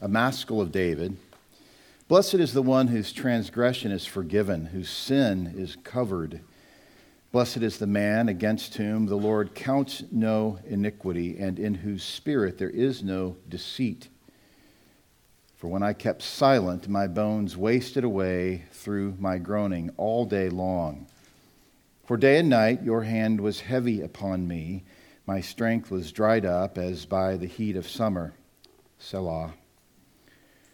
a maskil of David. Blessed is the one whose transgression is forgiven, whose sin is covered. Blessed is the man against whom the Lord counts no iniquity, and in whose spirit there is no deceit. For when I kept silent, my bones wasted away through my groaning all day long. For day and night your hand was heavy upon me. My strength was dried up as by the heat of summer. Selah.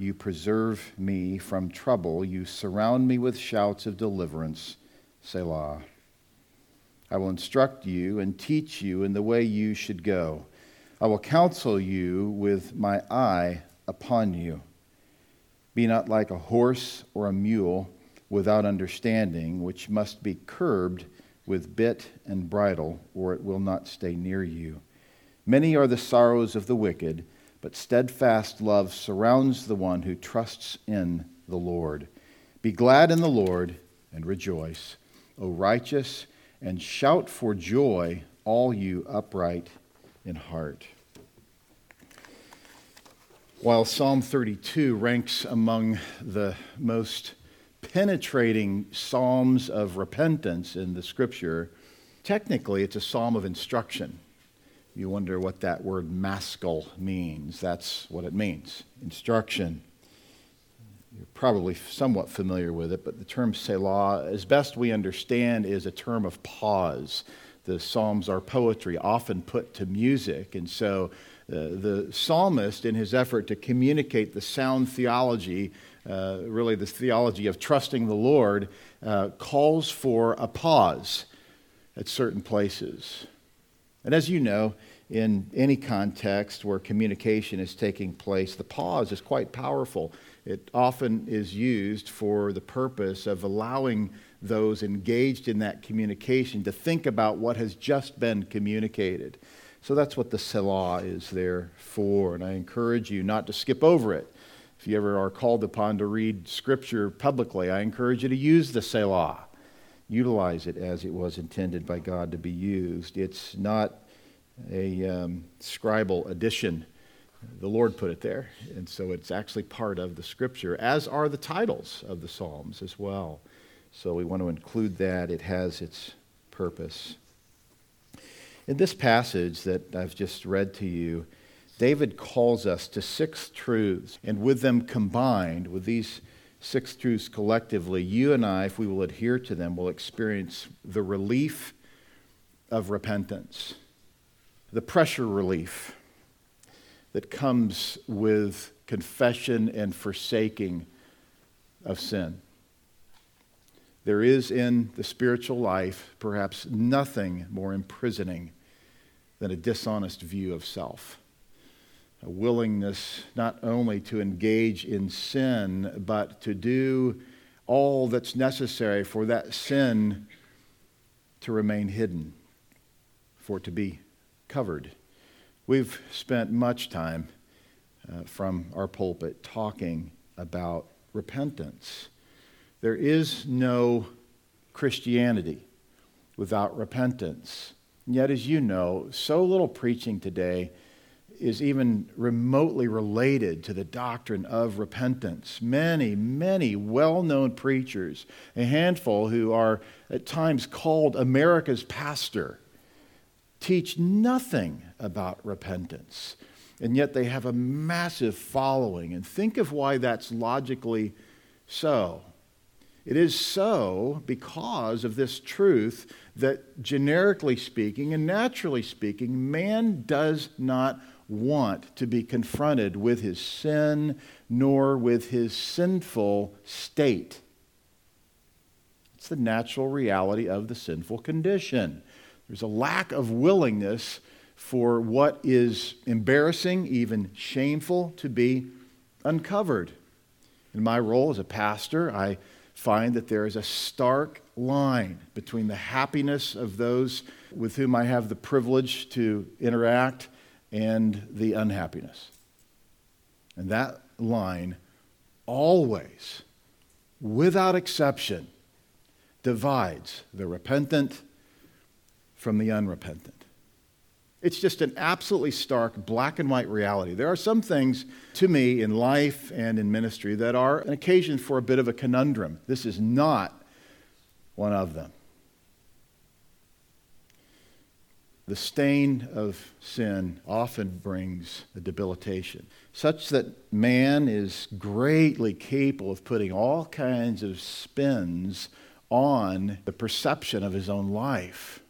You preserve me from trouble. You surround me with shouts of deliverance. Selah. I will instruct you and teach you in the way you should go. I will counsel you with my eye upon you. Be not like a horse or a mule without understanding, which must be curbed with bit and bridle, or it will not stay near you. Many are the sorrows of the wicked, but steadfast love surrounds the one who trusts in the Lord. Be glad in the Lord and rejoice, O righteous, and shout for joy, all you upright in heart. While Psalm 32 ranks among the most penetrating psalms of repentance in the scripture, technically it's a psalm of instruction. You wonder what that word maskil means. That's what it means instruction. You're probably somewhat familiar with it, but the term Selah, as best we understand, is a term of pause. The Psalms are poetry, often put to music, and so uh, the psalmist, in his effort to communicate the sound theology, uh, really the theology of trusting the Lord, uh, calls for a pause at certain places. And as you know, in any context where communication is taking place, the pause is quite powerful. It often is used for the purpose of allowing those engaged in that communication to think about what has just been communicated. So that's what the Selah is there for. And I encourage you not to skip over it. If you ever are called upon to read Scripture publicly, I encourage you to use the Selah. Utilize it as it was intended by God to be used. It's not a um, scribal addition. The Lord put it there. And so it's actually part of the Scripture, as are the titles of the Psalms as well. So we want to include that. It has its purpose. In this passage that I've just read to you, David calls us to six truths, and with them combined, with these six truths collectively, you and I, if we will adhere to them, will experience the relief of repentance, the pressure relief that comes with confession and forsaking of sin. There is in the spiritual life perhaps nothing more imprisoning than a dishonest view of self. A willingness not only to engage in sin, but to do all that's necessary for that sin to remain hidden, for it to be covered. We've spent much time uh, from our pulpit talking about repentance. There is no Christianity without repentance. And yet, as you know, so little preaching today is even remotely related to the doctrine of repentance. Many, many well known preachers, a handful who are at times called America's pastor, teach nothing about repentance. And yet they have a massive following. And think of why that's logically so. It is so because of this truth that, generically speaking and naturally speaking, man does not want to be confronted with his sin nor with his sinful state. It's the natural reality of the sinful condition. There's a lack of willingness for what is embarrassing, even shameful, to be uncovered. In my role as a pastor, I find that there is a stark line between the happiness of those with whom I have the privilege to interact and the unhappiness. And that line always, without exception, divides the repentant from the unrepentant. It's just an absolutely stark black and white reality. There are some things to me in life and in ministry that are an occasion for a bit of a conundrum. This is not one of them. The stain of sin often brings a debilitation, such that man is greatly capable of putting all kinds of spins on the perception of his own life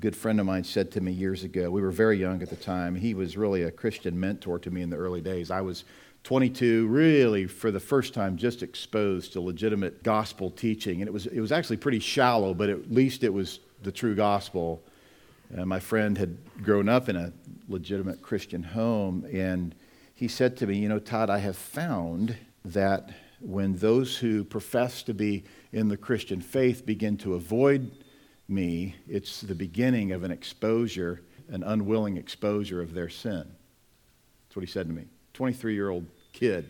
good friend of mine said to me years ago, we were very young at the time. He was really a Christian mentor to me in the early days. I was 22, really for the first time just exposed to legitimate gospel teaching. And it was, it was actually pretty shallow, but at least it was the true gospel. And my friend had grown up in a legitimate Christian home. And he said to me, You know, Todd, I have found that when those who profess to be in the Christian faith begin to avoid me, it's the beginning of an exposure, an unwilling exposure of their sin. That's what he said to me. 23 year old kid,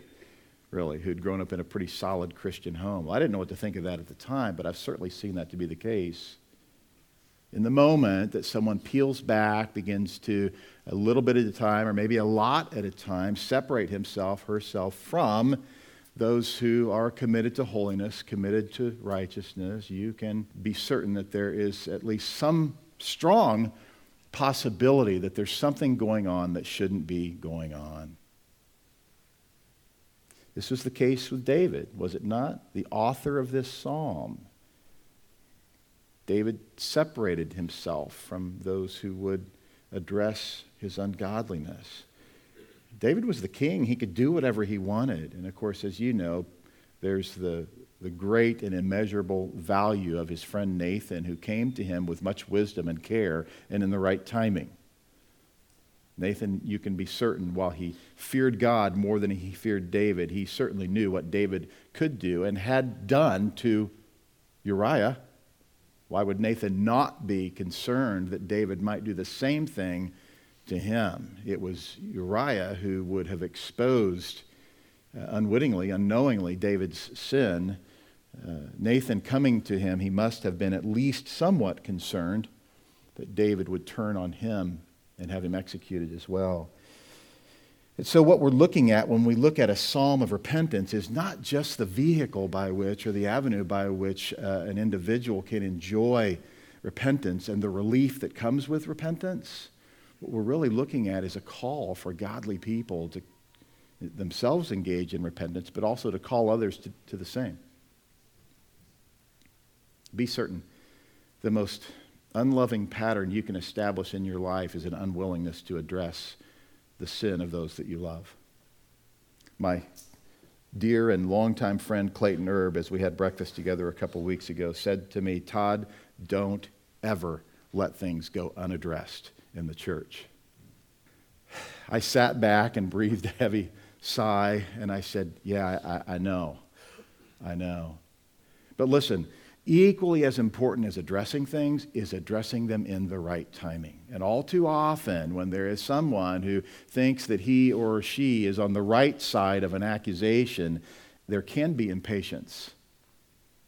really, who'd grown up in a pretty solid Christian home. Well, I didn't know what to think of that at the time, but I've certainly seen that to be the case. In the moment that someone peels back, begins to, a little bit at a time, or maybe a lot at a time, separate himself, herself from those who are committed to holiness, committed to righteousness, you can be certain that there is at least some strong possibility that there's something going on that shouldn't be going on. This was the case with David, was it not? The author of this psalm. David separated himself from those who would address his ungodliness. David was the king. He could do whatever he wanted. And of course, as you know, there's the, the great and immeasurable value of his friend Nathan, who came to him with much wisdom and care and in the right timing. Nathan, you can be certain, while he feared God more than he feared David, he certainly knew what David could do and had done to Uriah. Why would Nathan not be concerned that David might do the same thing to him. It was Uriah who would have exposed uh, unwittingly, unknowingly, David's sin. Uh, Nathan coming to him, he must have been at least somewhat concerned that David would turn on him and have him executed as well. And so, what we're looking at when we look at a psalm of repentance is not just the vehicle by which or the avenue by which uh, an individual can enjoy repentance and the relief that comes with repentance what we're really looking at is a call for godly people to themselves engage in repentance, but also to call others to, to the same. Be certain the most unloving pattern you can establish in your life is an unwillingness to address the sin of those that you love. My dear and longtime friend Clayton Erb, as we had breakfast together a couple weeks ago, said to me, Todd, don't ever let things go unaddressed in the church. I sat back and breathed a heavy sigh, and I said, Yeah, I, I know. I know. But listen, equally as important as addressing things is addressing them in the right timing. And all too often, when there is someone who thinks that he or she is on the right side of an accusation, there can be impatience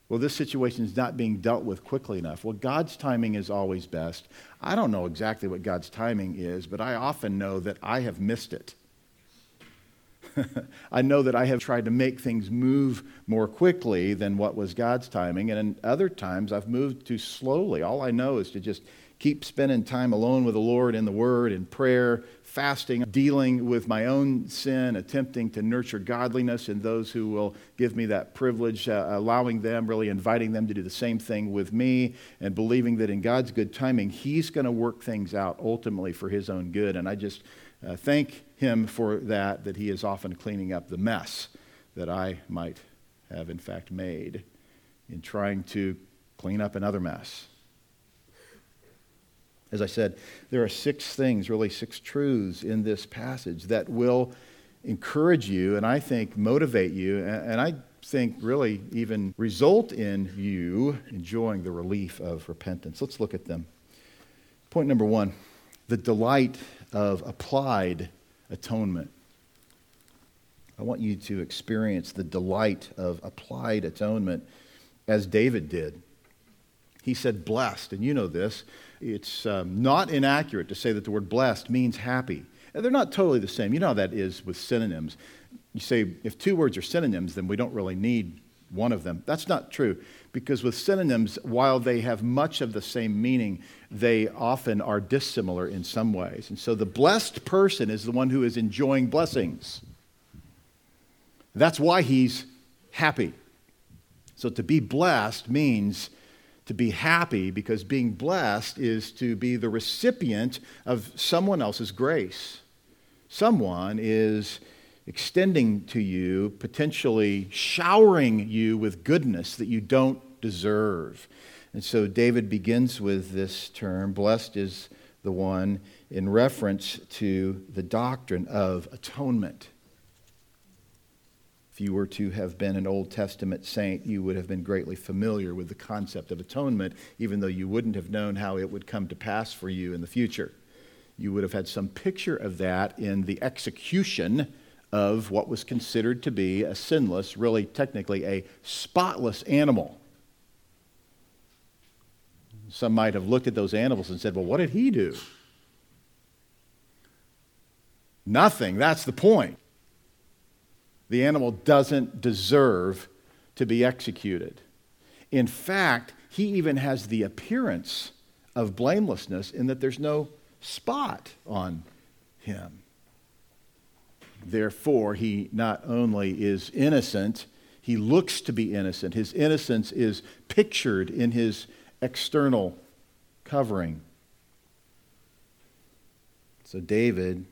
well, this situation is not being dealt with quickly enough. Well, God's timing is always best. I don't know exactly what God's timing is, but I often know that I have missed it. I know that I have tried to make things move more quickly than what was God's timing, and in other times I've moved too slowly. All I know is to just keep spending time alone with the Lord in the Word, in prayer, fasting, dealing with my own sin, attempting to nurture godliness in those who will give me that privilege, uh, allowing them, really inviting them to do the same thing with me, and believing that in God's good timing, He's going to work things out ultimately for His own good. And I just uh, thank Him for that, that He is often cleaning up the mess that I might have, in fact, made in trying to clean up another mess. As I said, there are six things, really six truths in this passage that will encourage you and I think motivate you. And I think really even result in you enjoying the relief of repentance. Let's look at them. Point number one the delight of applied atonement. I want you to experience the delight of applied atonement as David did. He said blessed, and you know this. It's um, not inaccurate to say that the word blessed means happy. And they're not totally the same. You know how that is with synonyms. You say if two words are synonyms, then we don't really need one of them. That's not true because with synonyms, while they have much of the same meaning, they often are dissimilar in some ways. And so the blessed person is the one who is enjoying blessings. That's why he's happy. So to be blessed means to be happy because being blessed is to be the recipient of someone else's grace. Someone is extending to you, potentially showering you with goodness that you don't deserve. And so David begins with this term blessed is the one in reference to the doctrine of atonement. If you were to have been an Old Testament saint, you would have been greatly familiar with the concept of atonement, even though you wouldn't have known how it would come to pass for you in the future. You would have had some picture of that in the execution of what was considered to be a sinless, really technically a spotless animal. Some might have looked at those animals and said, Well, what did he do? Nothing. That's the point. The animal doesn't deserve to be executed. In fact, he even has the appearance of blamelessness in that there's no spot on him. Therefore, he not only is innocent, he looks to be innocent. His innocence is pictured in his external covering. So, David,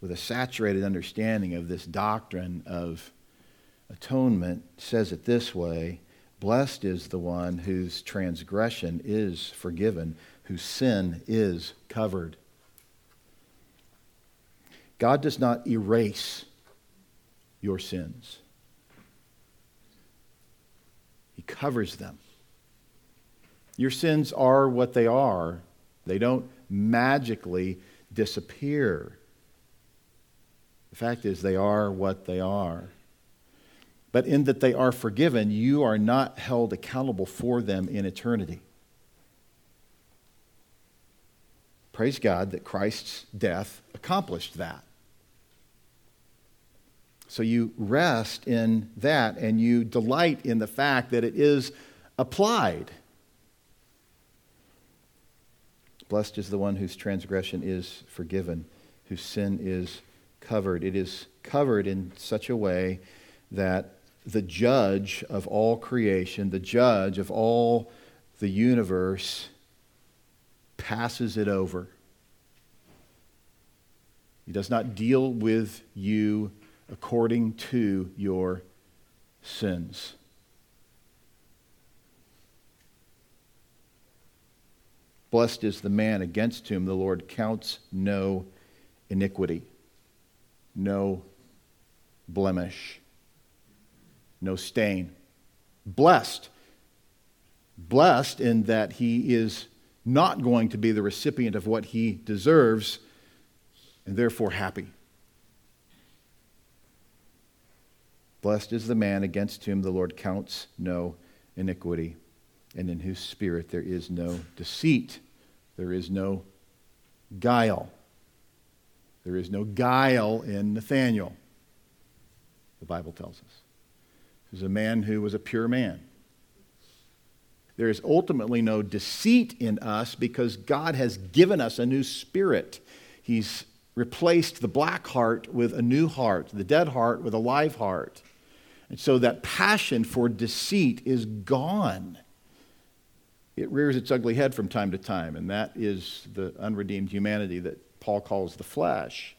with a saturated understanding of this doctrine of atonement, says it this way Blessed is the one whose transgression is forgiven, whose sin is covered. God does not erase your sins, He covers them. Your sins are what they are, they don't magically disappear. The fact is, they are what they are. But in that they are forgiven, you are not held accountable for them in eternity. Praise God that Christ's death accomplished that. So you rest in that and you delight in the fact that it is applied. Blessed is the one whose transgression is forgiven, whose sin is covered. It is covered in such a way that the judge of all creation, the judge of all the universe, passes it over. He does not deal with you according to your sins. Blessed is the man against whom the Lord counts no iniquity, no blemish, no stain. Blessed. Blessed in that he is not going to be the recipient of what he deserves, and therefore happy. Blessed is the man against whom the Lord counts no iniquity, and in whose spirit there is no deceit, there is no guile. There is no guile in Nathaniel, the Bible tells us. He was a man who was a pure man. There is ultimately no deceit in us because God has given us a new spirit. He's replaced the black heart with a new heart, the dead heart with a live heart. And so that passion for deceit is gone. It rears its ugly head from time to time, and that is the unredeemed humanity that Paul calls the flesh.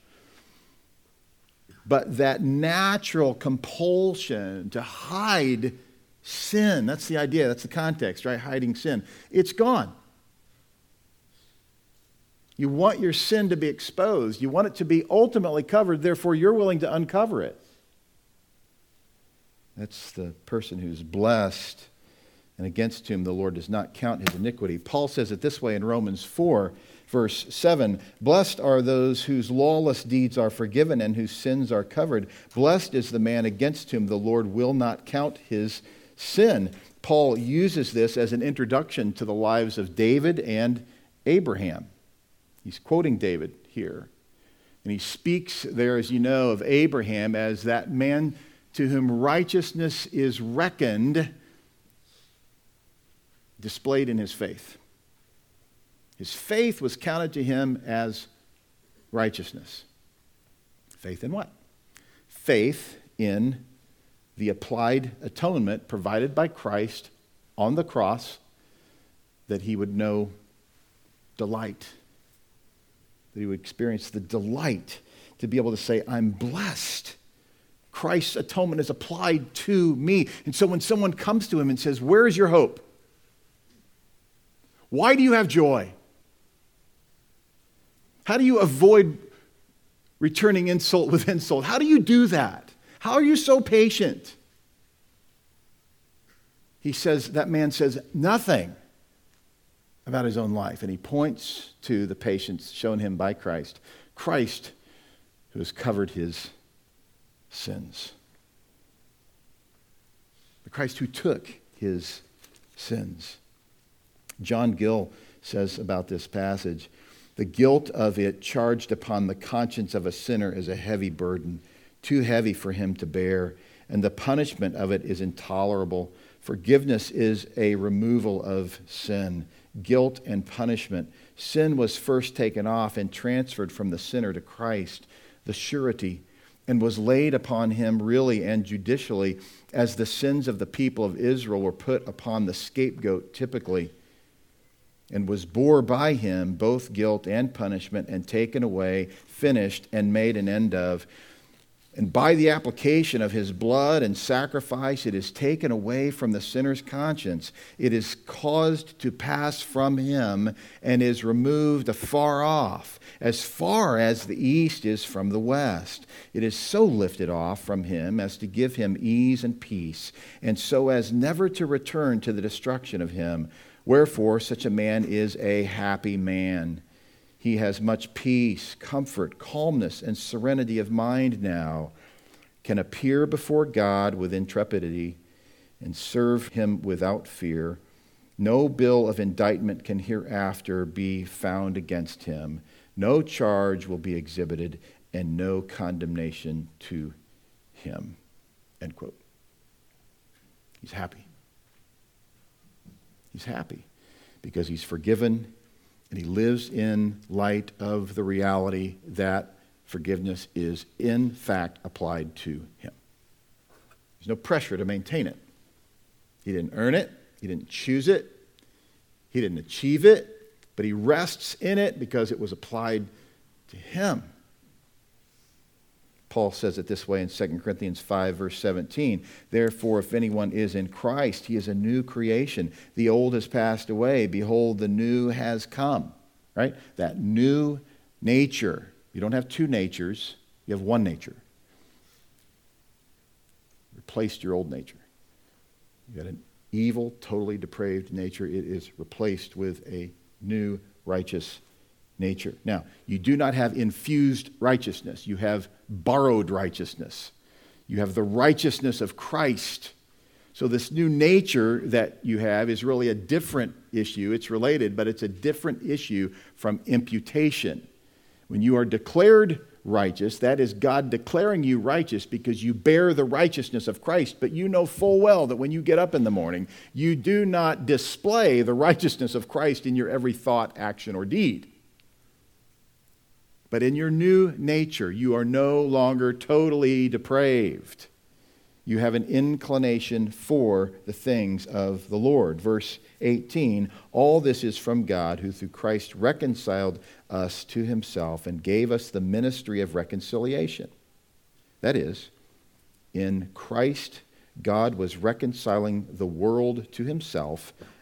But that natural compulsion to hide sin, that's the idea, that's the context, right? Hiding sin, it's gone. You want your sin to be exposed. You want it to be ultimately covered, therefore, you're willing to uncover it. That's the person who's blessed and against whom the Lord does not count his iniquity. Paul says it this way in Romans 4, verse 7 Blessed are those whose lawless deeds are forgiven and whose sins are covered. Blessed is the man against whom the Lord will not count his sin. Paul uses this as an introduction to the lives of David and Abraham. He's quoting David here. And he speaks there, as you know, of Abraham as that man to whom righteousness is reckoned displayed in his faith. His faith was counted to him as righteousness. Faith in what? Faith in the applied atonement provided by Christ on the cross that he would know delight, that he would experience the delight to be able to say, I'm blessed. Christ's atonement is applied to me. And so when someone comes to him and says, Where is your hope? Why do you have joy? How do you avoid returning insult with insult? How do you do that? How are you so patient? He says, that man says nothing about his own life, and he points to the patience shown him by Christ. Christ who has covered his sins. The Christ who took his sins. John Gill says about this passage the guilt of it charged upon the conscience of a sinner is a heavy burden, too heavy for him to bear, and the punishment of it is intolerable. Forgiveness is a removal of sin, guilt and punishment. Sin was first taken off and transferred from the sinner to Christ, the surety, and was laid upon him really and judicially as the sins of the people of Israel were put upon the scapegoat typically and was bore by him both guilt and punishment and taken away, finished, and made an end of. And by the application of his blood and sacrifice, it is taken away from the sinner's conscience. It is caused to pass from him and is removed afar off, as far as the east is from the west. It is so lifted off from him as to give him ease and peace, and so as never to return to the destruction of him Wherefore, such a man is a happy man. He has much peace, comfort, calmness, and serenity of mind now, can appear before God with intrepidity and serve him without fear. No bill of indictment can hereafter be found against him. No charge will be exhibited, and no condemnation to him. End quote. He's happy. He's happy because he's forgiven and he lives in light of the reality that forgiveness is in fact applied to him. There's no pressure to maintain it. He didn't earn it, he didn't choose it, he didn't achieve it, but he rests in it because it was applied to him. Paul says it this way in 2 Corinthians 5, verse 17. Therefore, if anyone is in Christ, he is a new creation. The old has passed away. Behold, the new has come. Right? That new nature. You don't have two natures, you have one nature. Replaced your old nature. You got an evil, totally depraved nature. It is replaced with a new, righteous nature. Now, you do not have infused righteousness, you have borrowed righteousness. You have the righteousness of Christ. So, this new nature that you have is really a different issue. It's related, but it's a different issue from imputation. When you are declared righteous, that is God declaring you righteous because you bear the righteousness of Christ. But you know full well that when you get up in the morning, you do not display the righteousness of Christ in your every thought, action, or deed. But in your new nature, you are no longer totally depraved. You have an inclination for the things of the Lord. Verse 18 All this is from God, who through Christ reconciled us to himself and gave us the ministry of reconciliation. That is, in Christ, God was reconciling the world to himself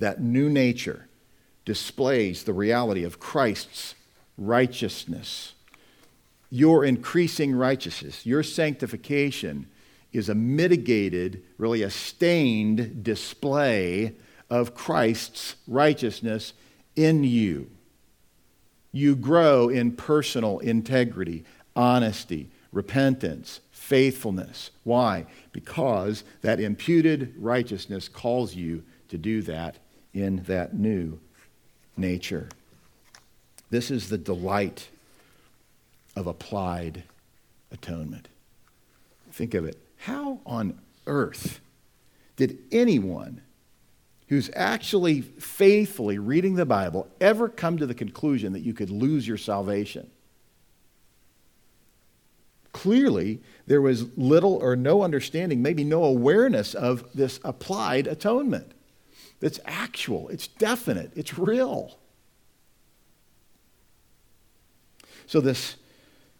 That new nature displays the reality of Christ's righteousness your increasing righteousness, your sanctification is a mitigated, really a stained display of Christ's righteousness in you. You grow in personal integrity, honesty, repentance, faithfulness. Why? Because that imputed righteousness calls you to do that in that new nature. This is the delight of applied atonement. Think of it. How on earth did anyone who's actually faithfully reading the Bible ever come to the conclusion that you could lose your salvation? Clearly, there was little or no understanding, maybe no awareness of this applied atonement. That's actual, it's definite, it's real. So, this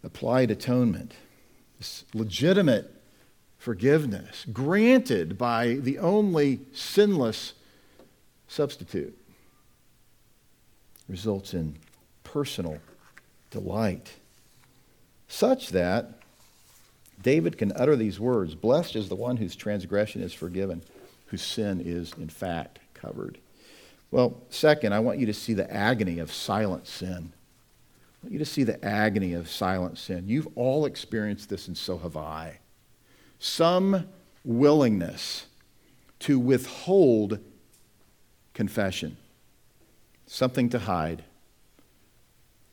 applied atonement, this legitimate forgiveness granted by the only sinless substitute, results in personal delight, such that David can utter these words Blessed is the one whose transgression is forgiven, whose sin is in fact covered. Well, second, I want you to see the agony of silent sin. I want you to see the agony of silent sin. You've all experienced this, and so have I. Some willingness to withhold confession, something to hide,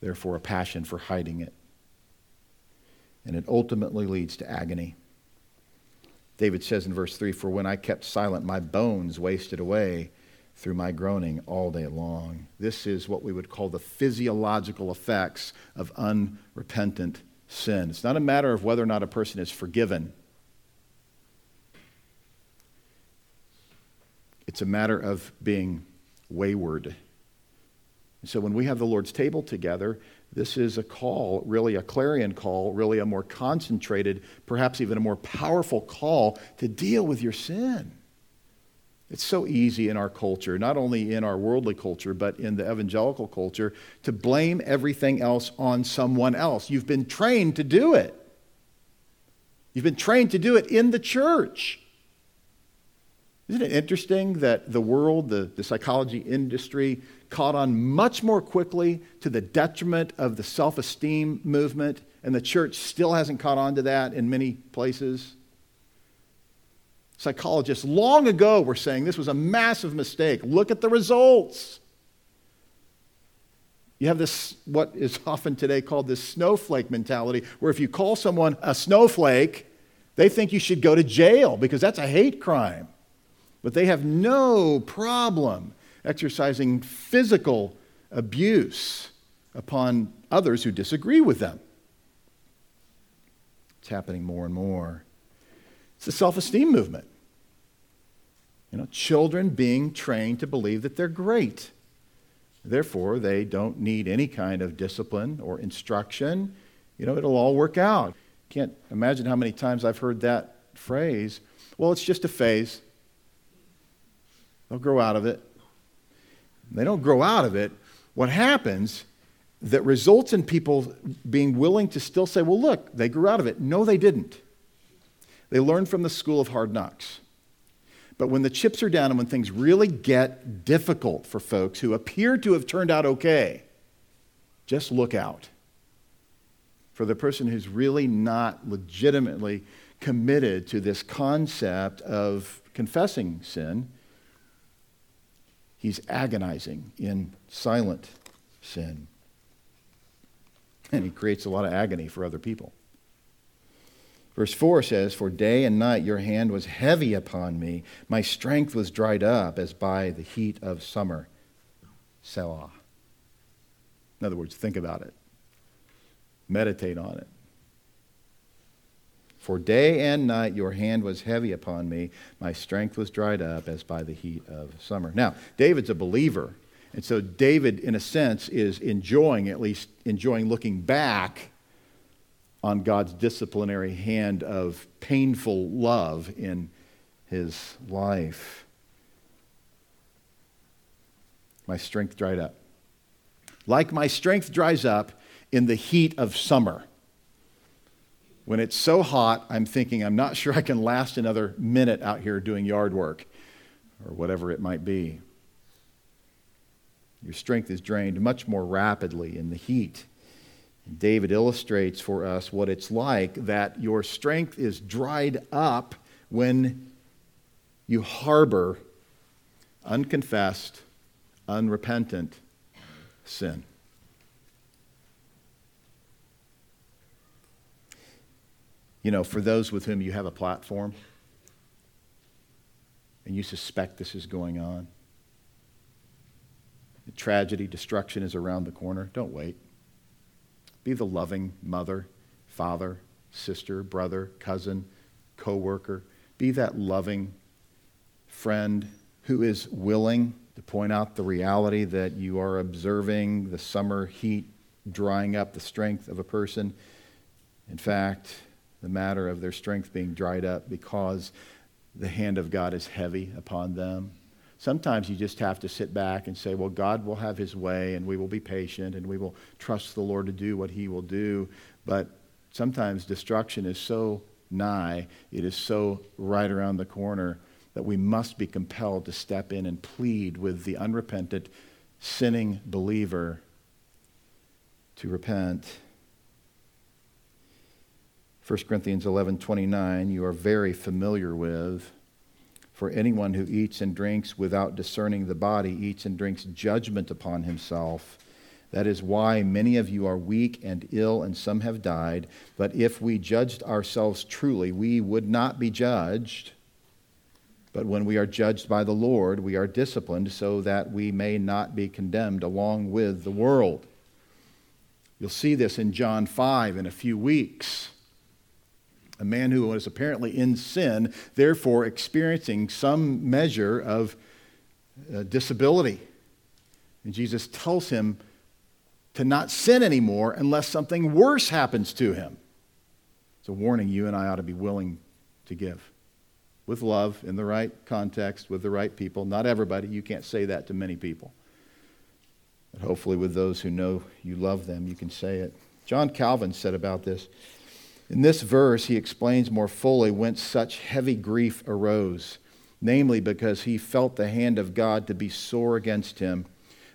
therefore, a passion for hiding it. And it ultimately leads to agony. David says in verse 3 For when I kept silent, my bones wasted away through my groaning all day long. This is what we would call the physiological effects of unrepentant sin. It's not a matter of whether or not a person is forgiven, it's a matter of being wayward. So when we have the Lord's table together, this is a call, really a clarion call, really a more concentrated, perhaps even a more powerful call to deal with your sin. It's so easy in our culture, not only in our worldly culture, but in the evangelical culture, to blame everything else on someone else. You've been trained to do it. You've been trained to do it in the church. Isn't it interesting that the world, the, the psychology industry, caught on much more quickly to the detriment of the self esteem movement, and the church still hasn't caught on to that in many places? Psychologists long ago were saying this was a massive mistake. Look at the results. You have this, what is often today called this snowflake mentality, where if you call someone a snowflake, they think you should go to jail because that's a hate crime. But they have no problem exercising physical abuse upon others who disagree with them. It's happening more and more. It's the self esteem movement. You know, children being trained to believe that they're great. Therefore, they don't need any kind of discipline or instruction. You know, it'll all work out. Can't imagine how many times I've heard that phrase. Well, it's just a phase. They'll grow out of it. They don't grow out of it. What happens that results in people being willing to still say, well, look, they grew out of it. No, they didn't. They learned from the school of hard knocks. But when the chips are down and when things really get difficult for folks who appear to have turned out okay, just look out for the person who's really not legitimately committed to this concept of confessing sin. He's agonizing in silent sin. And he creates a lot of agony for other people. Verse 4 says, For day and night your hand was heavy upon me. My strength was dried up as by the heat of summer. Selah. In other words, think about it, meditate on it. For day and night your hand was heavy upon me. My strength was dried up as by the heat of summer. Now, David's a believer. And so David, in a sense, is enjoying, at least enjoying looking back on God's disciplinary hand of painful love in his life. My strength dried up. Like my strength dries up in the heat of summer. When it's so hot, I'm thinking, I'm not sure I can last another minute out here doing yard work or whatever it might be. Your strength is drained much more rapidly in the heat. David illustrates for us what it's like that your strength is dried up when you harbor unconfessed, unrepentant sin. You know, for those with whom you have a platform and you suspect this is going on, tragedy, destruction is around the corner, don't wait. Be the loving mother, father, sister, brother, cousin, co worker. Be that loving friend who is willing to point out the reality that you are observing the summer heat drying up the strength of a person. In fact, the matter of their strength being dried up because the hand of God is heavy upon them. Sometimes you just have to sit back and say, well, God will have his way and we will be patient and we will trust the Lord to do what he will do. But sometimes destruction is so nigh, it is so right around the corner that we must be compelled to step in and plead with the unrepentant, sinning believer to repent. 1 Corinthians 11:29 you are very familiar with for anyone who eats and drinks without discerning the body eats and drinks judgment upon himself. That is why many of you are weak and ill, and some have died. But if we judged ourselves truly, we would not be judged. But when we are judged by the Lord, we are disciplined so that we may not be condemned along with the world. You'll see this in John 5 in a few weeks a man who was apparently in sin, therefore experiencing some measure of uh, disability. And Jesus tells him to not sin anymore unless something worse happens to him. It's a warning you and I ought to be willing to give. With love, in the right context, with the right people. Not everybody, you can't say that to many people. But hopefully, with those who know you love them, you can say it. John Calvin said about this in this verse, he explains more fully whence such heavy grief arose, namely because he felt the hand of God to be sore against him.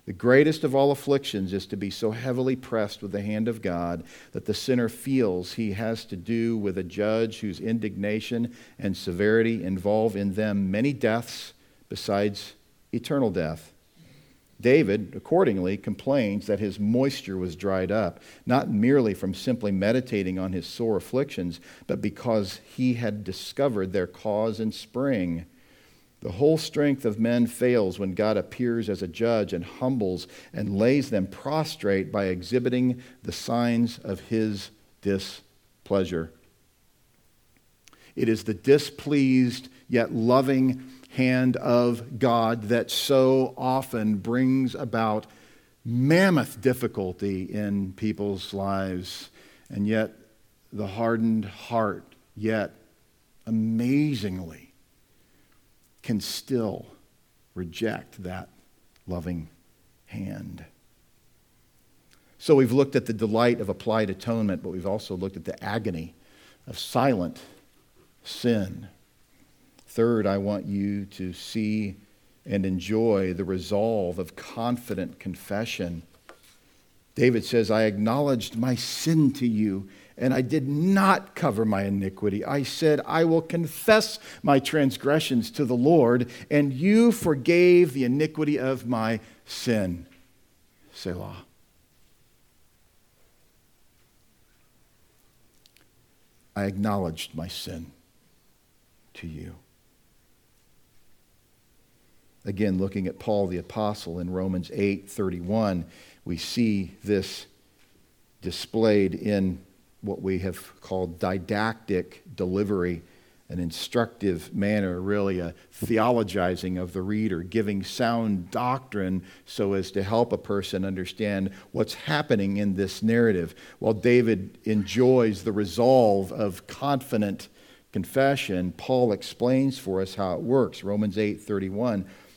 The greatest of all afflictions is to be so heavily pressed with the hand of God that the sinner feels he has to do with a judge whose indignation and severity involve in them many deaths besides eternal death. David, accordingly, complains that his moisture was dried up, not merely from simply meditating on his sore afflictions, but because he had discovered their cause and spring. The whole strength of men fails when God appears as a judge and humbles and lays them prostrate by exhibiting the signs of his displeasure. It is the displeased yet loving hand of God that so often brings about mammoth difficulty in people's lives. And yet, the hardened heart, yet amazingly, can still reject that loving hand. So, we've looked at the delight of applied atonement, but we've also looked at the agony of silent sin. Third, I want you to see and enjoy the resolve of confident confession. David says, I acknowledged my sin to you, and I did not cover my iniquity. I said, I will confess my transgressions to the Lord, and you forgave the iniquity of my sin. Selah. I acknowledged my sin to you. Again, looking at Paul the Apostle in Romans 8 31, we see this displayed in what we have called didactic delivery, an instructive manner, really a theologizing of the reader, giving sound doctrine so as to help a person understand what's happening in this narrative. While David enjoys the resolve of confident confession, Paul explains for us how it works. Romans 8:31.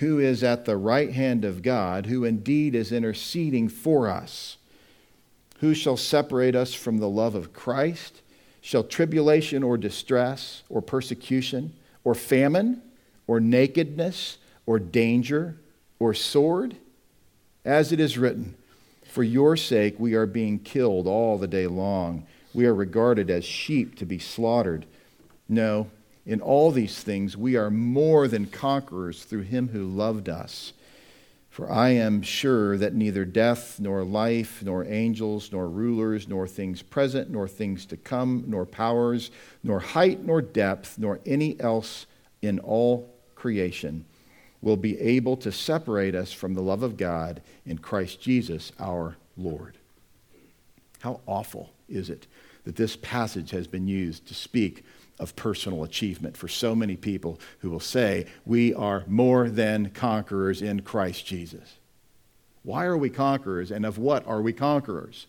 who is at the right hand of God, who indeed is interceding for us. Who shall separate us from the love of Christ? Shall tribulation or distress or persecution or famine or nakedness or danger or sword? As it is written, For your sake we are being killed all the day long. We are regarded as sheep to be slaughtered. No, in all these things we are more than conquerors through him who loved us. For I am sure that neither death, nor life, nor angels, nor rulers, nor things present, nor things to come, nor powers, nor height, nor depth, nor any else in all creation will be able to separate us from the love of God in Christ Jesus our Lord. How awful is it that this passage has been used to speak of personal achievement for so many people who will say, We are more than conquerors in Christ Jesus. Why are we conquerors, and of what are we conquerors?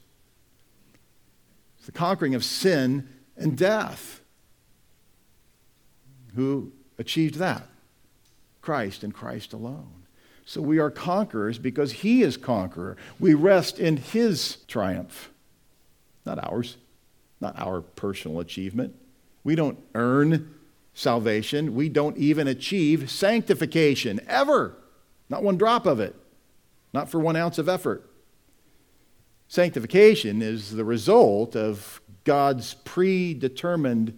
It's the conquering of sin and death. Who achieved that? Christ and Christ alone. So we are conquerors because He is conqueror. We rest in His triumph, not ours, not our personal achievement. We don't earn salvation. We don't even achieve sanctification, ever. Not one drop of it, not for one ounce of effort. Sanctification is the result of God's predetermined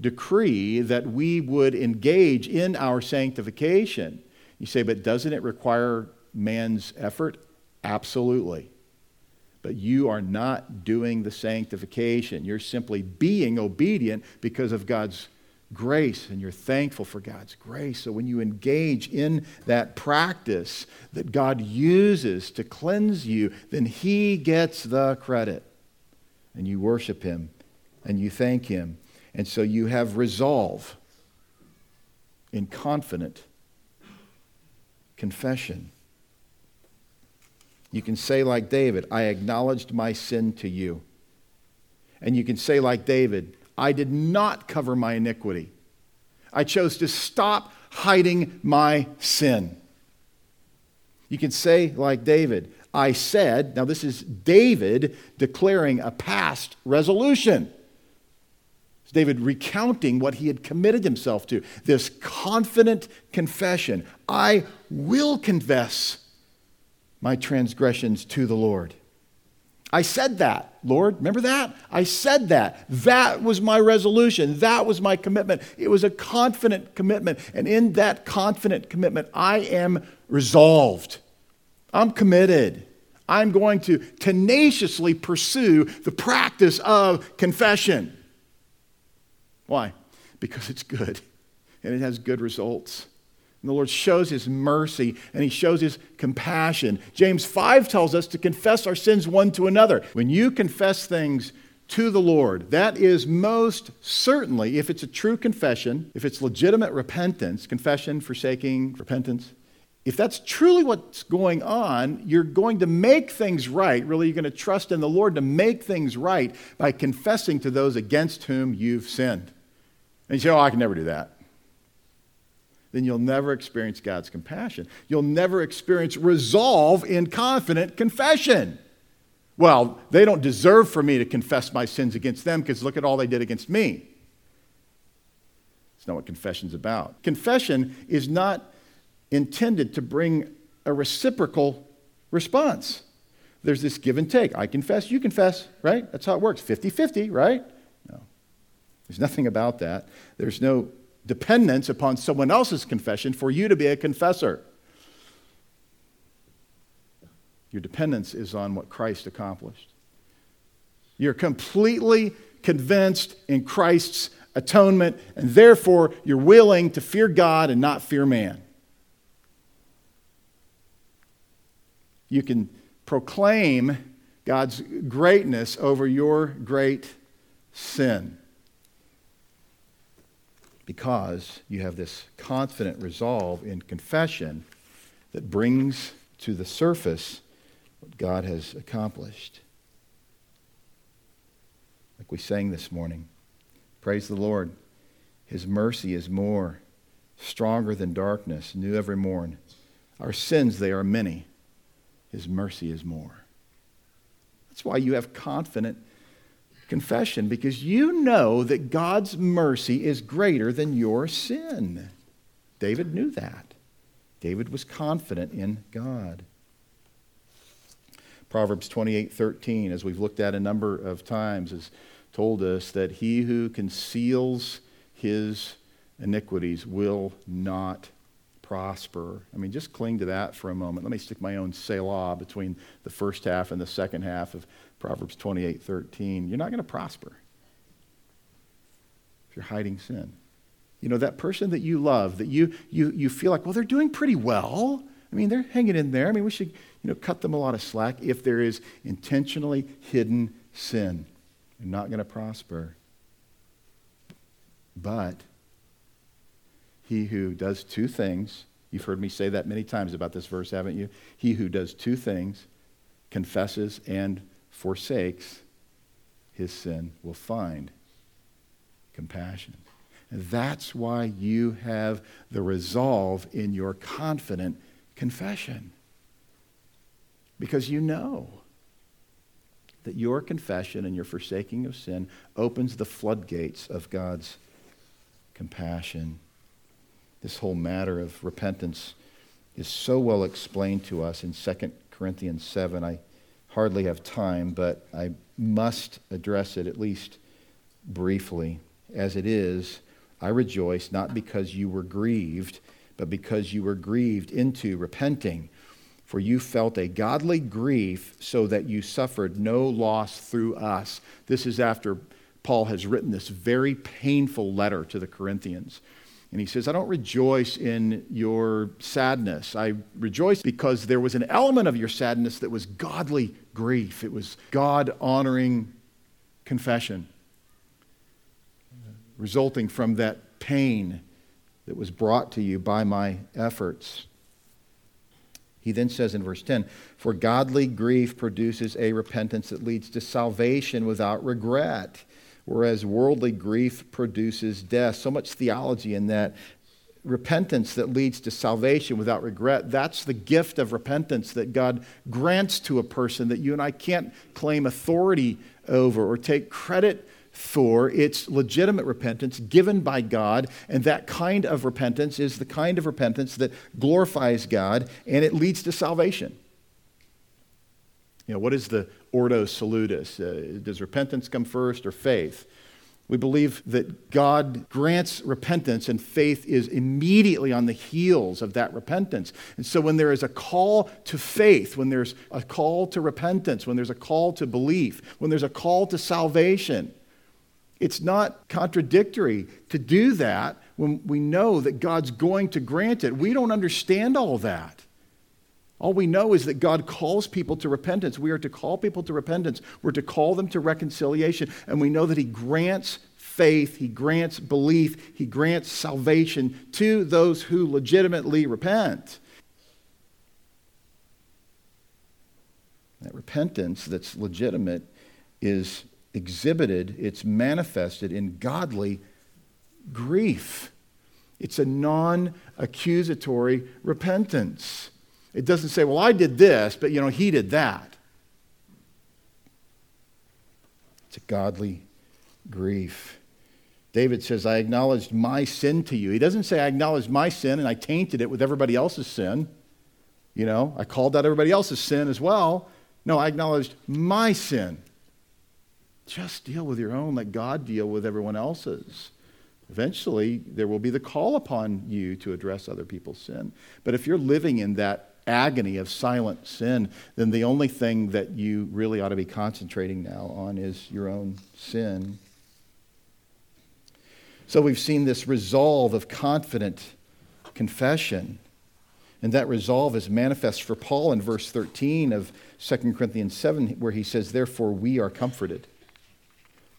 decree that we would engage in our sanctification. You say, but doesn't it require man's effort? Absolutely but you are not doing the sanctification. You're simply being obedient because of God's grace and you're thankful for God's grace. So when you engage in that practice that God uses to cleanse you, then He gets the credit. And you worship Him and you thank Him. And so you have resolve in confident confession. You can say, like David, I acknowledged my sin to you. And you can say, like David, I did not cover my iniquity. I chose to stop hiding my sin. You can say, like David, I said, now this is David declaring a past resolution. It's David recounting what he had committed himself to, this confident confession I will confess my transgressions to the Lord. I said that, Lord. Remember that? I said that. That was my resolution. That was my commitment. It was a confident commitment. And in that confident commitment, I am resolved. I'm committed. I'm going to tenaciously pursue the practice of confession. Why? Because it's good and it has good results. And the Lord shows his mercy and he shows his compassion. James 5 tells us to confess our sins one to another. When you confess things to the Lord, that is most certainly, if it's a true confession, if it's legitimate repentance, confession, forsaking, repentance, if that's truly what's going on, you're going to make things right. Really, you're going to trust in the Lord to make things right by confessing to those against whom you've sinned. And you say, Oh, I can never do that then you'll never experience God's compassion. You'll never experience resolve in confident confession. Well, they don't deserve for me to confess my sins against them because look at all they did against me. It's not what confession's about. Confession is not intended to bring a reciprocal response. There's this give and take. I confess, you confess, right? That's how it works. 50 50, right? No. There's nothing about that. There's no dependence upon someone else's confession for you to be a confessor. Your dependence is on what Christ accomplished. You're completely convinced in Christ's atonement, and therefore you're willing to fear God and not fear man. You can proclaim God's greatness over your great sin because you have this confident resolve in confession that brings to the surface what God has accomplished. Like we sang this morning. Praise the Lord. His mercy is more, stronger than darkness, new every morn. Our sins, they are many. His mercy is more. That's why you have confident confession, because you know that God's mercy is greater than your sin. David knew that. David was confident in God. Proverbs 28:13 as we've looked at a number of times, has told us that he who conceals his iniquities will not prosper. I mean, just cling to that for a moment. Let me stick my own Selah between the first half and the second half of Proverbs 28 13. You're not going to prosper if you're hiding sin. You know, that person that you love, that you, you, you feel like, well, they're doing pretty well. I mean, they're hanging in there. I mean, we should you know, cut them a lot of slack if there is intentionally hidden sin. You're not going to prosper. But he who does two things, you've heard me say that many times about this verse, haven't you? He who does two things, confesses and forsakes his sin, will find compassion. And that's why you have the resolve in your confident confession because you know that your confession and your forsaking of sin opens the floodgates of God's compassion. This whole matter of repentance is so well explained to us in 2 Corinthians 7. I hardly have time, but I must address it at least briefly. As it is, I rejoice not because you were grieved, but because you were grieved into repenting. For you felt a godly grief so that you suffered no loss through us. This is after Paul has written this very painful letter to the Corinthians. And he says, I don't rejoice in your sadness. I rejoice because there was an element of your sadness that was godly grief. It was God honoring confession, resulting from that pain that was brought to you by my efforts. He then says in verse 10 For godly grief produces a repentance that leads to salvation without regret, whereas worldly grief produces death. So much theology in that. Repentance that leads to salvation without regret. That's the gift of repentance that God grants to a person that you and I can't claim authority over or take credit for its legitimate repentance given by God. And that kind of repentance is the kind of repentance that glorifies God and it leads to salvation. You know, what is the Ordo Salutis? Uh, does repentance come first or faith? We believe that God grants repentance and faith is immediately on the heels of that repentance. And so when there is a call to faith, when there's a call to repentance, when there's a call to belief, when there's a call to salvation, it's not contradictory to do that when we know that God's going to grant it. We don't understand all that. All we know is that God calls people to repentance. We are to call people to repentance. We're to call them to reconciliation. And we know that He grants faith, He grants belief, He grants salvation to those who legitimately repent. That repentance that's legitimate is exhibited, it's manifested in godly grief. It's a non accusatory repentance. It doesn't say, well, I did this, but you know, he did that. It's a godly grief. David says, I acknowledged my sin to you. He doesn't say, I acknowledged my sin and I tainted it with everybody else's sin. You know, I called out everybody else's sin as well. No, I acknowledged my sin Just deal with your own. Let God deal with everyone else's. Eventually, there will be the call upon you to address other people's sin. But if you're living in that agony of silent sin, then the only thing that you really ought to be concentrating now on is your own sin. So we've seen this resolve of confident confession. And that resolve is manifest for Paul in verse 13 of 2 Corinthians 7, where he says, Therefore we are comforted.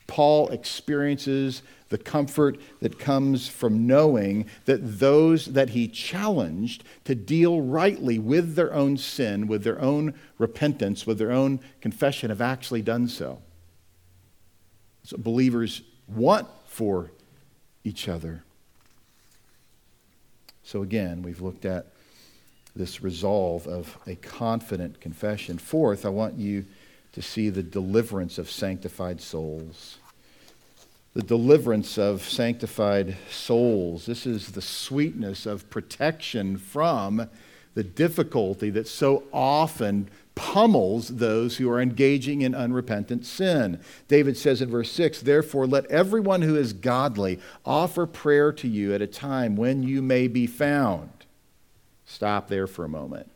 Paul experiences the comfort that comes from knowing that those that he challenged to deal rightly with their own sin, with their own repentance, with their own confession, have actually done so. So believers want for each other. So again, we've looked at this resolve of a confident confession. Fourth, I want you to see the deliverance of sanctified souls. The deliverance of sanctified souls. This is the sweetness of protection from the difficulty that so often pummels those who are engaging in unrepentant sin. David says in verse 6 Therefore, let everyone who is godly offer prayer to you at a time when you may be found. Stop there for a moment.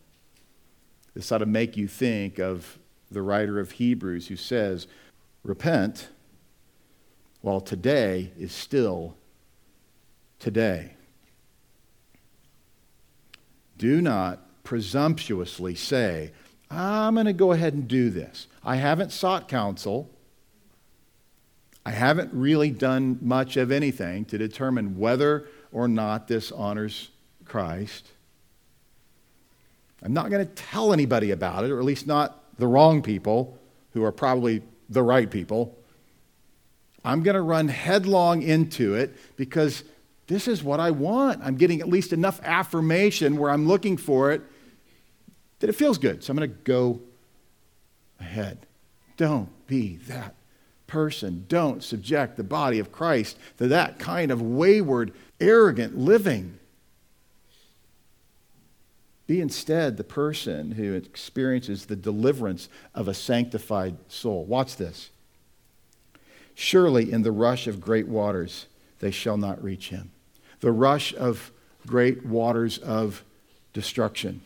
This ought to make you think of the writer of Hebrews who says, Repent while today is still today. Do not presumptuously say, I'm going to go ahead and do this. I haven't sought counsel. I haven't really done much of anything to determine whether or not this honors Christ. I'm not going to tell anybody about it, or at least not the wrong people who are probably the right people. I'm going to run headlong into it because this is what I want. I'm getting at least enough affirmation where I'm looking for it that it feels good. So I'm going to go ahead. Don't be that person. Don't subject the body of Christ to that kind of wayward, arrogant living. Be instead the person who experiences the deliverance of a sanctified soul. Watch this. Surely in the rush of great waters they shall not reach him. The rush of great waters of destruction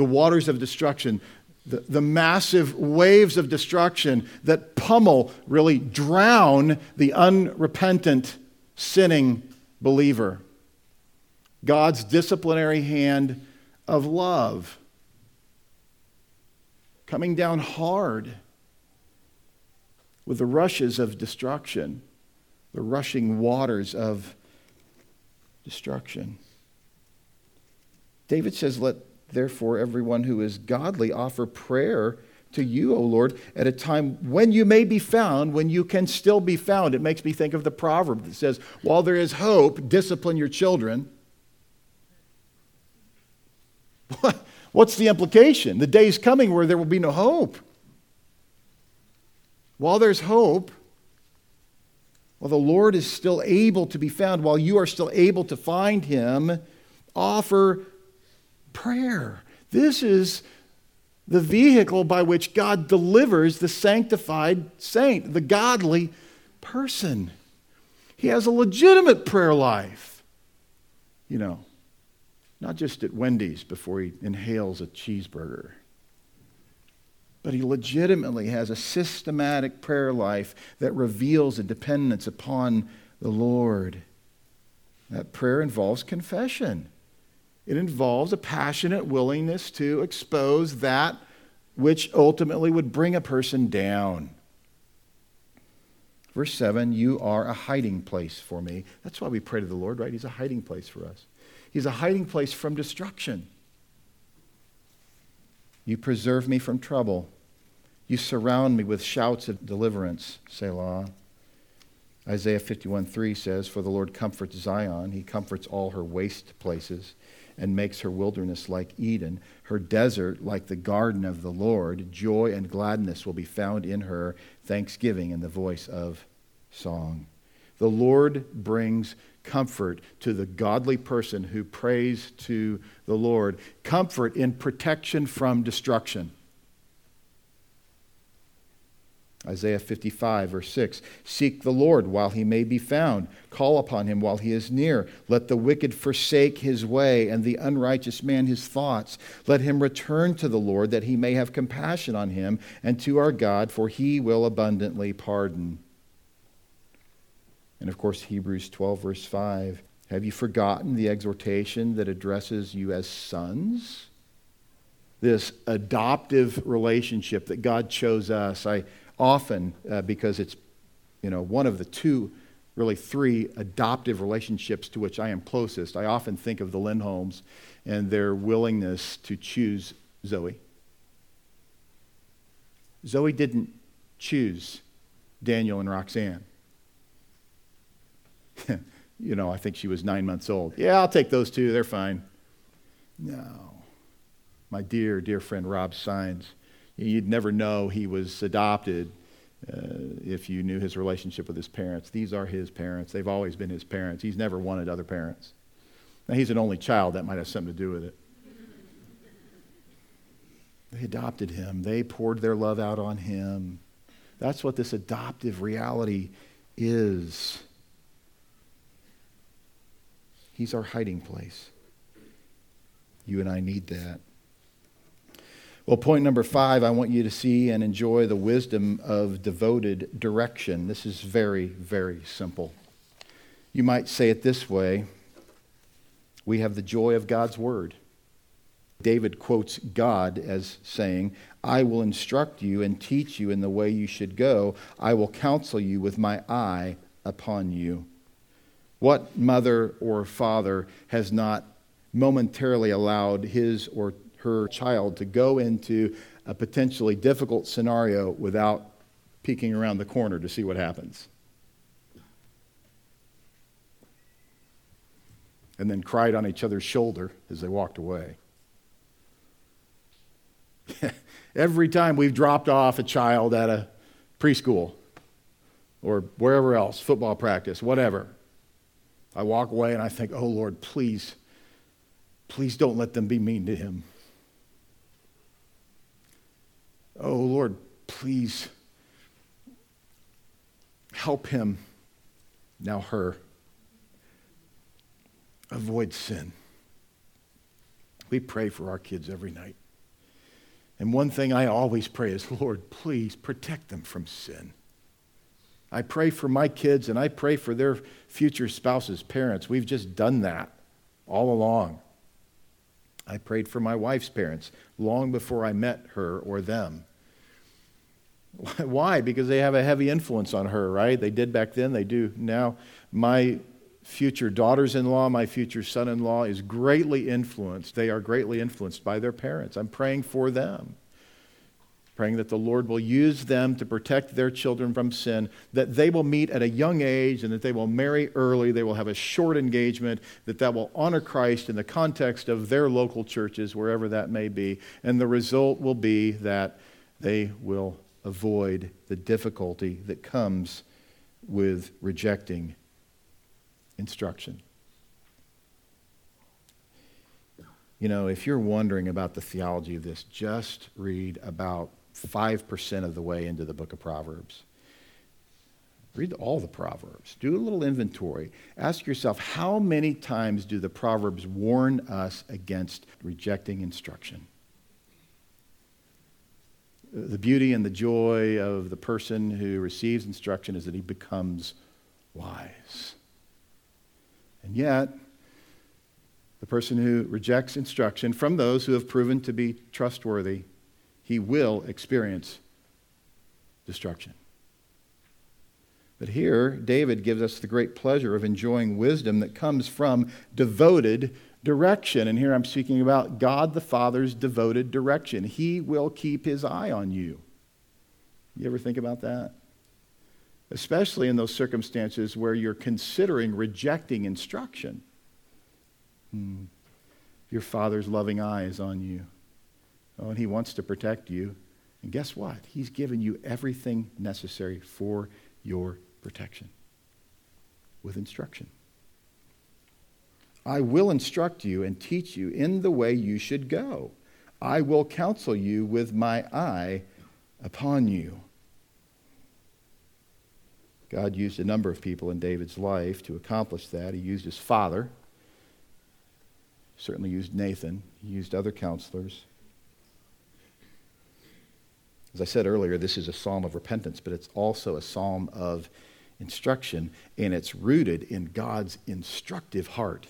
the waters of destruction, the, the massive waves of destruction that pummel, really drown the unrepentant, sinning believer. God's disciplinary hand of love coming down hard with the rushes of destruction, the rushing waters of destruction. David says, Let Therefore, everyone who is godly offer prayer to you, O Lord, at a time when you may be found, when you can still be found. It makes me think of the proverb that says, While there is hope, discipline your children. What's the implication? The day is coming where there will be no hope. While there's hope, while the Lord is still able to be found, while you are still able to find him, offer prayer. This is the vehicle by which God delivers the sanctified saint, the godly person. He has a legitimate prayer life. You know, not just at Wendy's before he inhales a cheeseburger, but he legitimately has a systematic prayer life that reveals a dependence upon the Lord. That prayer involves confession. It involves a passionate willingness to expose that which ultimately would bring a person down. Verse 7 You are a hiding place for me. That's why we pray to the Lord, right? He's a hiding place for us. He's a hiding place from destruction. You preserve me from trouble. You surround me with shouts of deliverance, Selah. Isaiah 51 3 says, For the Lord comforts Zion, he comforts all her waste places and makes her wilderness like Eden, her desert like the garden of the Lord. Joy and gladness will be found in her, thanksgiving and the voice of song. The Lord brings comfort to the godly person who prays to the Lord, comfort in protection from destruction. Isaiah 55, verse 6 Seek the Lord while he may be found, call upon him while he is near. Let the wicked forsake his way, and the unrighteous man his thoughts. Let him return to the Lord, that he may have compassion on him, and to our God, for he will abundantly pardon. And of course, Hebrews 12, verse 5 Have you forgotten the exhortation that addresses you as sons? This adoptive relationship that God chose us. I often uh, because it's you know one of the two really three adoptive relationships to which I am closest. I often think of the Lindholms and their willingness to choose Zoe. Zoe didn't choose Daniel and Roxanne. you know, I think she was nine months old. Yeah, I'll take those two. They're fine. No. My dear, dear friend Rob Signs You'd never know he was adopted uh, if you knew his relationship with his parents. These are his parents. They've always been his parents. He's never wanted other parents. Now, he's an only child. That might have something to do with it. They adopted him, they poured their love out on him. That's what this adoptive reality is. He's our hiding place. You and I need that. Well, point number five, I want you to see and enjoy the wisdom of devoted direction. This is very, very simple. You might say it this way We have the joy of God's word. David quotes God as saying, I will instruct you and teach you in the way you should go. I will counsel you with my eye upon you. What mother or father has not momentarily allowed his or her child to go into a potentially difficult scenario without peeking around the corner to see what happens. And then cried on each other's shoulder as they walked away. Every time we've dropped off a child at a preschool or wherever else, football practice, whatever, I walk away and I think, oh Lord, please, please don't let them be mean to him. Oh, Lord, please help him, now her, avoid sin. We pray for our kids every night. And one thing I always pray is, Lord, please protect them from sin. I pray for my kids and I pray for their future spouses, parents. We've just done that all along. I prayed for my wife's parents long before I met her or them. Why? Because they have a heavy influence on her, right? They did back then, they do now. My future daughters in law, my future son in law is greatly influenced. They are greatly influenced by their parents. I'm praying for them. Praying that the Lord will use them to protect their children from sin, that they will meet at a young age and that they will marry early, they will have a short engagement, that that will honor Christ in the context of their local churches, wherever that may be. And the result will be that they will avoid the difficulty that comes with rejecting instruction. You know, if you're wondering about the theology of this, just read about 5% of the way into the book of Proverbs. Read all the Proverbs. Do a little inventory. Ask yourself how many times do the Proverbs warn us against rejecting instruction? the beauty and the joy of the person who receives instruction is that he becomes wise. And yet, the person who rejects instruction from those who have proven to be trustworthy, he will experience destruction. But here, David gives us the great pleasure of enjoying wisdom that comes from devoted direction. And here I'm speaking about God the Father's devoted direction. He will keep his eye on you. You ever think about that? Especially in those circumstances where you're considering rejecting instruction. Hmm. Your Father's loving eye is on you. Oh, and He wants to protect you. And guess what? He's given you everything necessary for your protection with instruction. I will instruct you and teach you in the way you should go. I will counsel you with my eye upon you. God used a number of people in David's life to accomplish that. He used his father, certainly used Nathan, he used other counselors. As I said earlier, this is a psalm of repentance, but it's also a psalm of instruction, and it's rooted in God's instructive heart.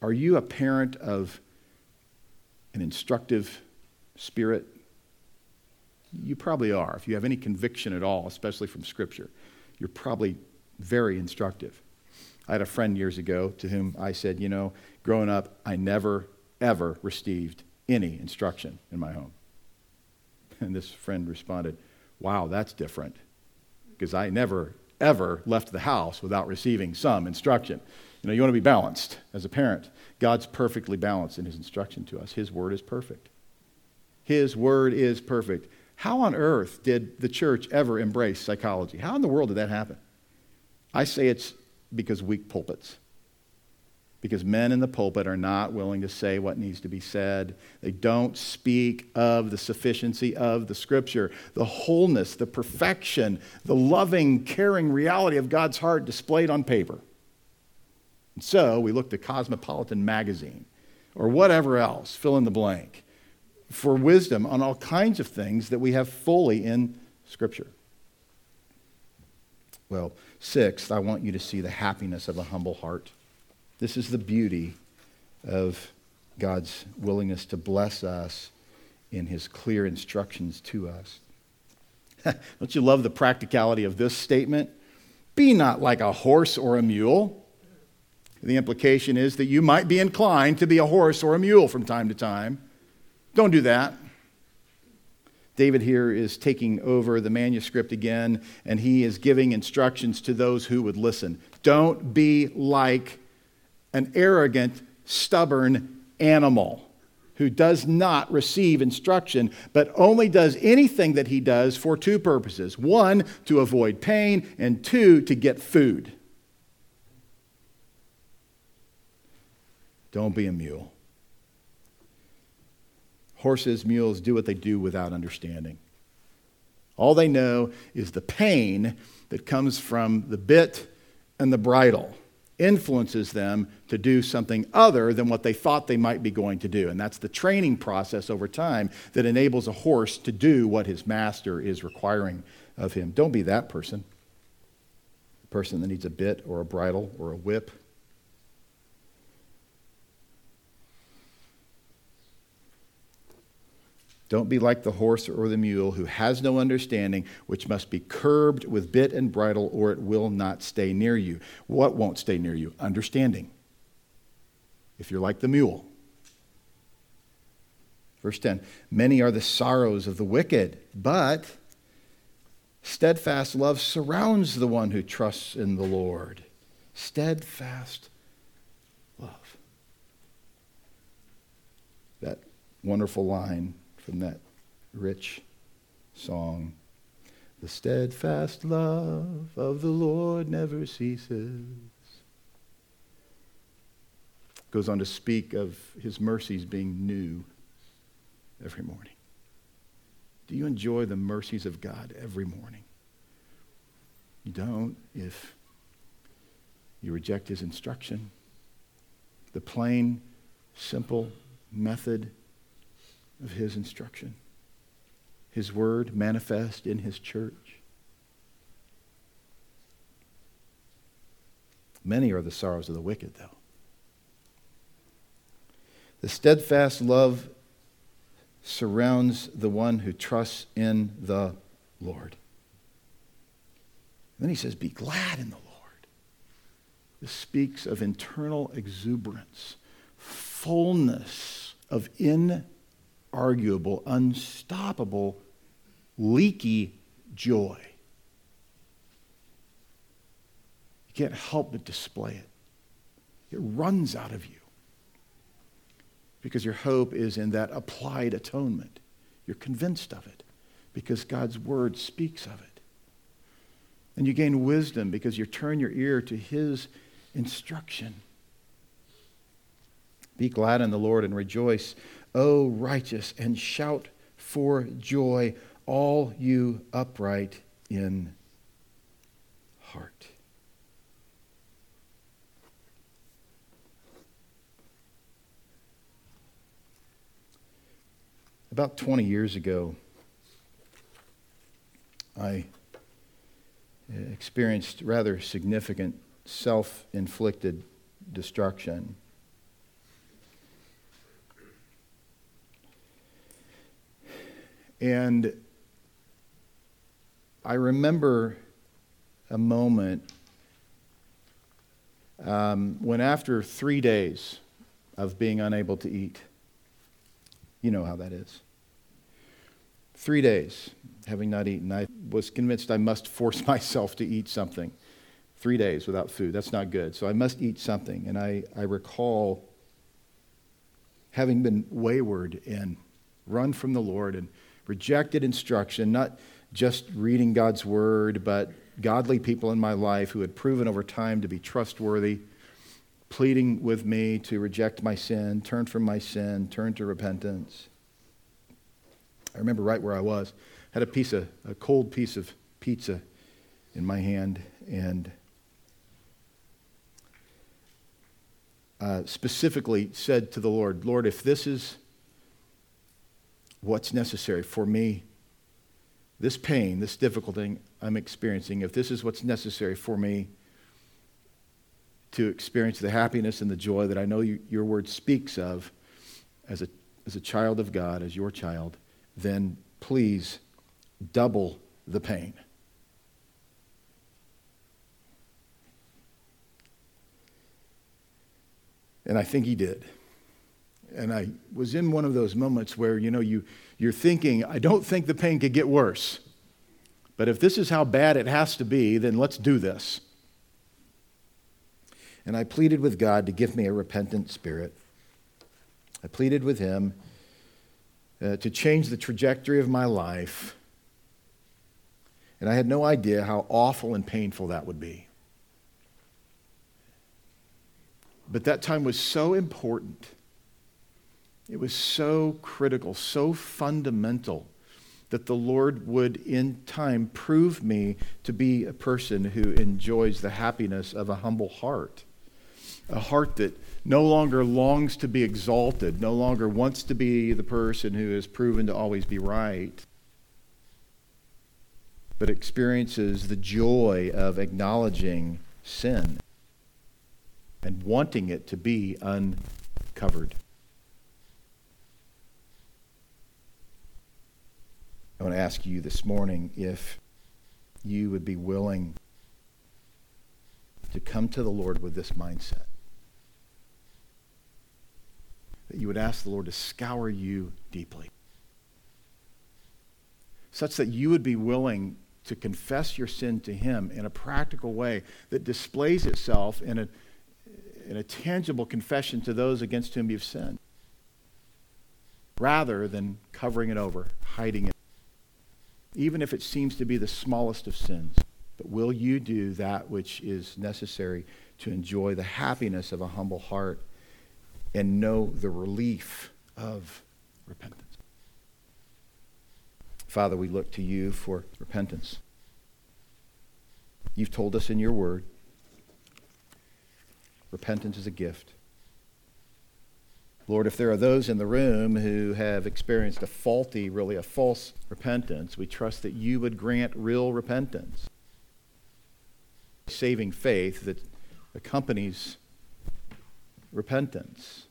Are you a parent of an instructive spirit? You probably are. If you have any conviction at all, especially from Scripture, you're probably very instructive. I had a friend years ago to whom I said, You know, growing up, I never, ever received any instruction in my home. And this friend responded, Wow, that's different. Because I never, ever left the house without receiving some instruction. You know, you want to be balanced as a parent. God's perfectly balanced in his instruction to us. His word is perfect. His word is perfect. How on earth did the church ever embrace psychology? How in the world did that happen? I say it's because weak pulpits because men in the pulpit are not willing to say what needs to be said. They don't speak of the sufficiency of the scripture, the wholeness, the perfection, the loving, caring reality of God's heart displayed on paper. And so we look to Cosmopolitan magazine or whatever else, fill in the blank, for wisdom on all kinds of things that we have fully in scripture. Well, sixth, I want you to see the happiness of a humble heart. This is the beauty of God's willingness to bless us in his clear instructions to us. Don't you love the practicality of this statement? Be not like a horse or a mule. The implication is that you might be inclined to be a horse or a mule from time to time. Don't do that. David here is taking over the manuscript again, and he is giving instructions to those who would listen. Don't be like an arrogant, stubborn animal who does not receive instruction, but only does anything that he does for two purposes one, to avoid pain, and two, to get food. Don't be a mule. Horses, mules do what they do without understanding. All they know is the pain that comes from the bit and the bridle influences them to do something other than what they thought they might be going to do. And that's the training process over time that enables a horse to do what his master is requiring of him. Don't be that person. The person that needs a bit or a bridle or a whip Don't be like the horse or the mule who has no understanding, which must be curbed with bit and bridle, or it will not stay near you. What won't stay near you? Understanding. If you're like the mule. Verse 10 Many are the sorrows of the wicked, but steadfast love surrounds the one who trusts in the Lord. Steadfast love. That wonderful line that rich song. The steadfast love of the Lord never ceases. Goes on to speak of his mercies being new every morning. Do you enjoy the mercies of God every morning? You don't if you reject his instruction. The plain, simple method of his instruction, his word manifest in his church. Many are the sorrows of the wicked, though. The steadfast love surrounds the one who trusts in the Lord. then he says, Be glad in the Lord. This speaks of internal exuberance, fullness of in unarguable, unstoppable, leaky joy. You can't help but display it. It runs out of you because your hope is in that applied atonement. You're convinced of it because God's word speaks of it. And you gain wisdom because you turn your ear to his instruction. Be glad in the Lord and rejoice, O righteous, and shout for joy, all you upright in heart. About 20 years ago, I experienced rather significant self inflicted destruction. And I remember a moment um, when, after three days of being unable to eat, you know how that is. Three days having not eaten, I was convinced I must force myself to eat something. Three days without food, that's not good. So I must eat something. And I, I recall having been wayward and run from the Lord and rejected instruction, not just reading God's word, but godly people in my life who had proven over time to be trustworthy, pleading with me to reject my sin, turn from my sin, turn to repentance. I remember right where I was. Had a piece of a cold piece of pizza in my hand and uh, specifically said to the Lord, Lord, if this is what's necessary for me, this pain, this difficulty I'm experiencing, if this is what's necessary for me to experience the happiness and the joy that I know you, your word speaks of as a, as a child of God, as your child, then please double the pain. And I think he did. And I was in one of those moments where, you know, you, you're thinking, I don't think the pain could get worse. But if this is how bad it has to be, then let's do this. And I pleaded with God to give me a repentant spirit. I pleaded with Him uh, to change the trajectory of my life. And I had no idea how awful and painful that would be. But that time was so important it was so critical, so fundamental that the Lord would, in time, prove me to be a person who enjoys the happiness of a humble heart. A heart that no longer longs to be exalted, no longer wants to be the person who is proven to always be right, but experiences the joy of acknowledging sin and wanting it to be uncovered. I want to ask you this morning if you would be willing to come to the Lord with this mindset. That you would ask the Lord to scour you deeply, such that you would be willing to confess your sin to Him in a practical way that displays itself in a, in a tangible confession to those against whom you've sinned, rather than covering it over, hiding it even if it seems to be the smallest of sins. But will you do that which is necessary to enjoy the happiness of a humble heart and know the relief of repentance? Father, we look to you for repentance. You've told us in your word repentance is a gift. Lord, if there are those in the room who have experienced a faulty, really a false repentance, we trust that you would grant real repentance. Saving faith that accompanies repentance.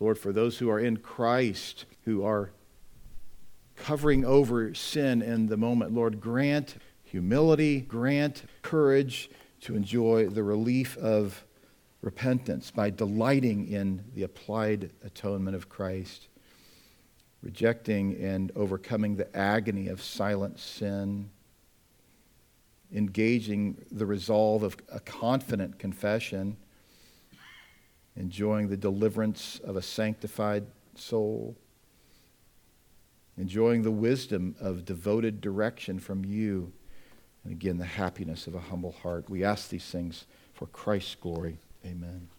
Lord, for those who are in Christ, who are covering over sin in the moment, Lord, grant humility, grant courage to enjoy the relief of repentance by delighting in the applied atonement of Christ, rejecting and overcoming the agony of silent sin, engaging the resolve of a confident confession, enjoying the deliverance of a sanctified soul, enjoying the wisdom of devoted direction from you, and again, the happiness of a humble heart. We ask these things for Christ's glory. Amen.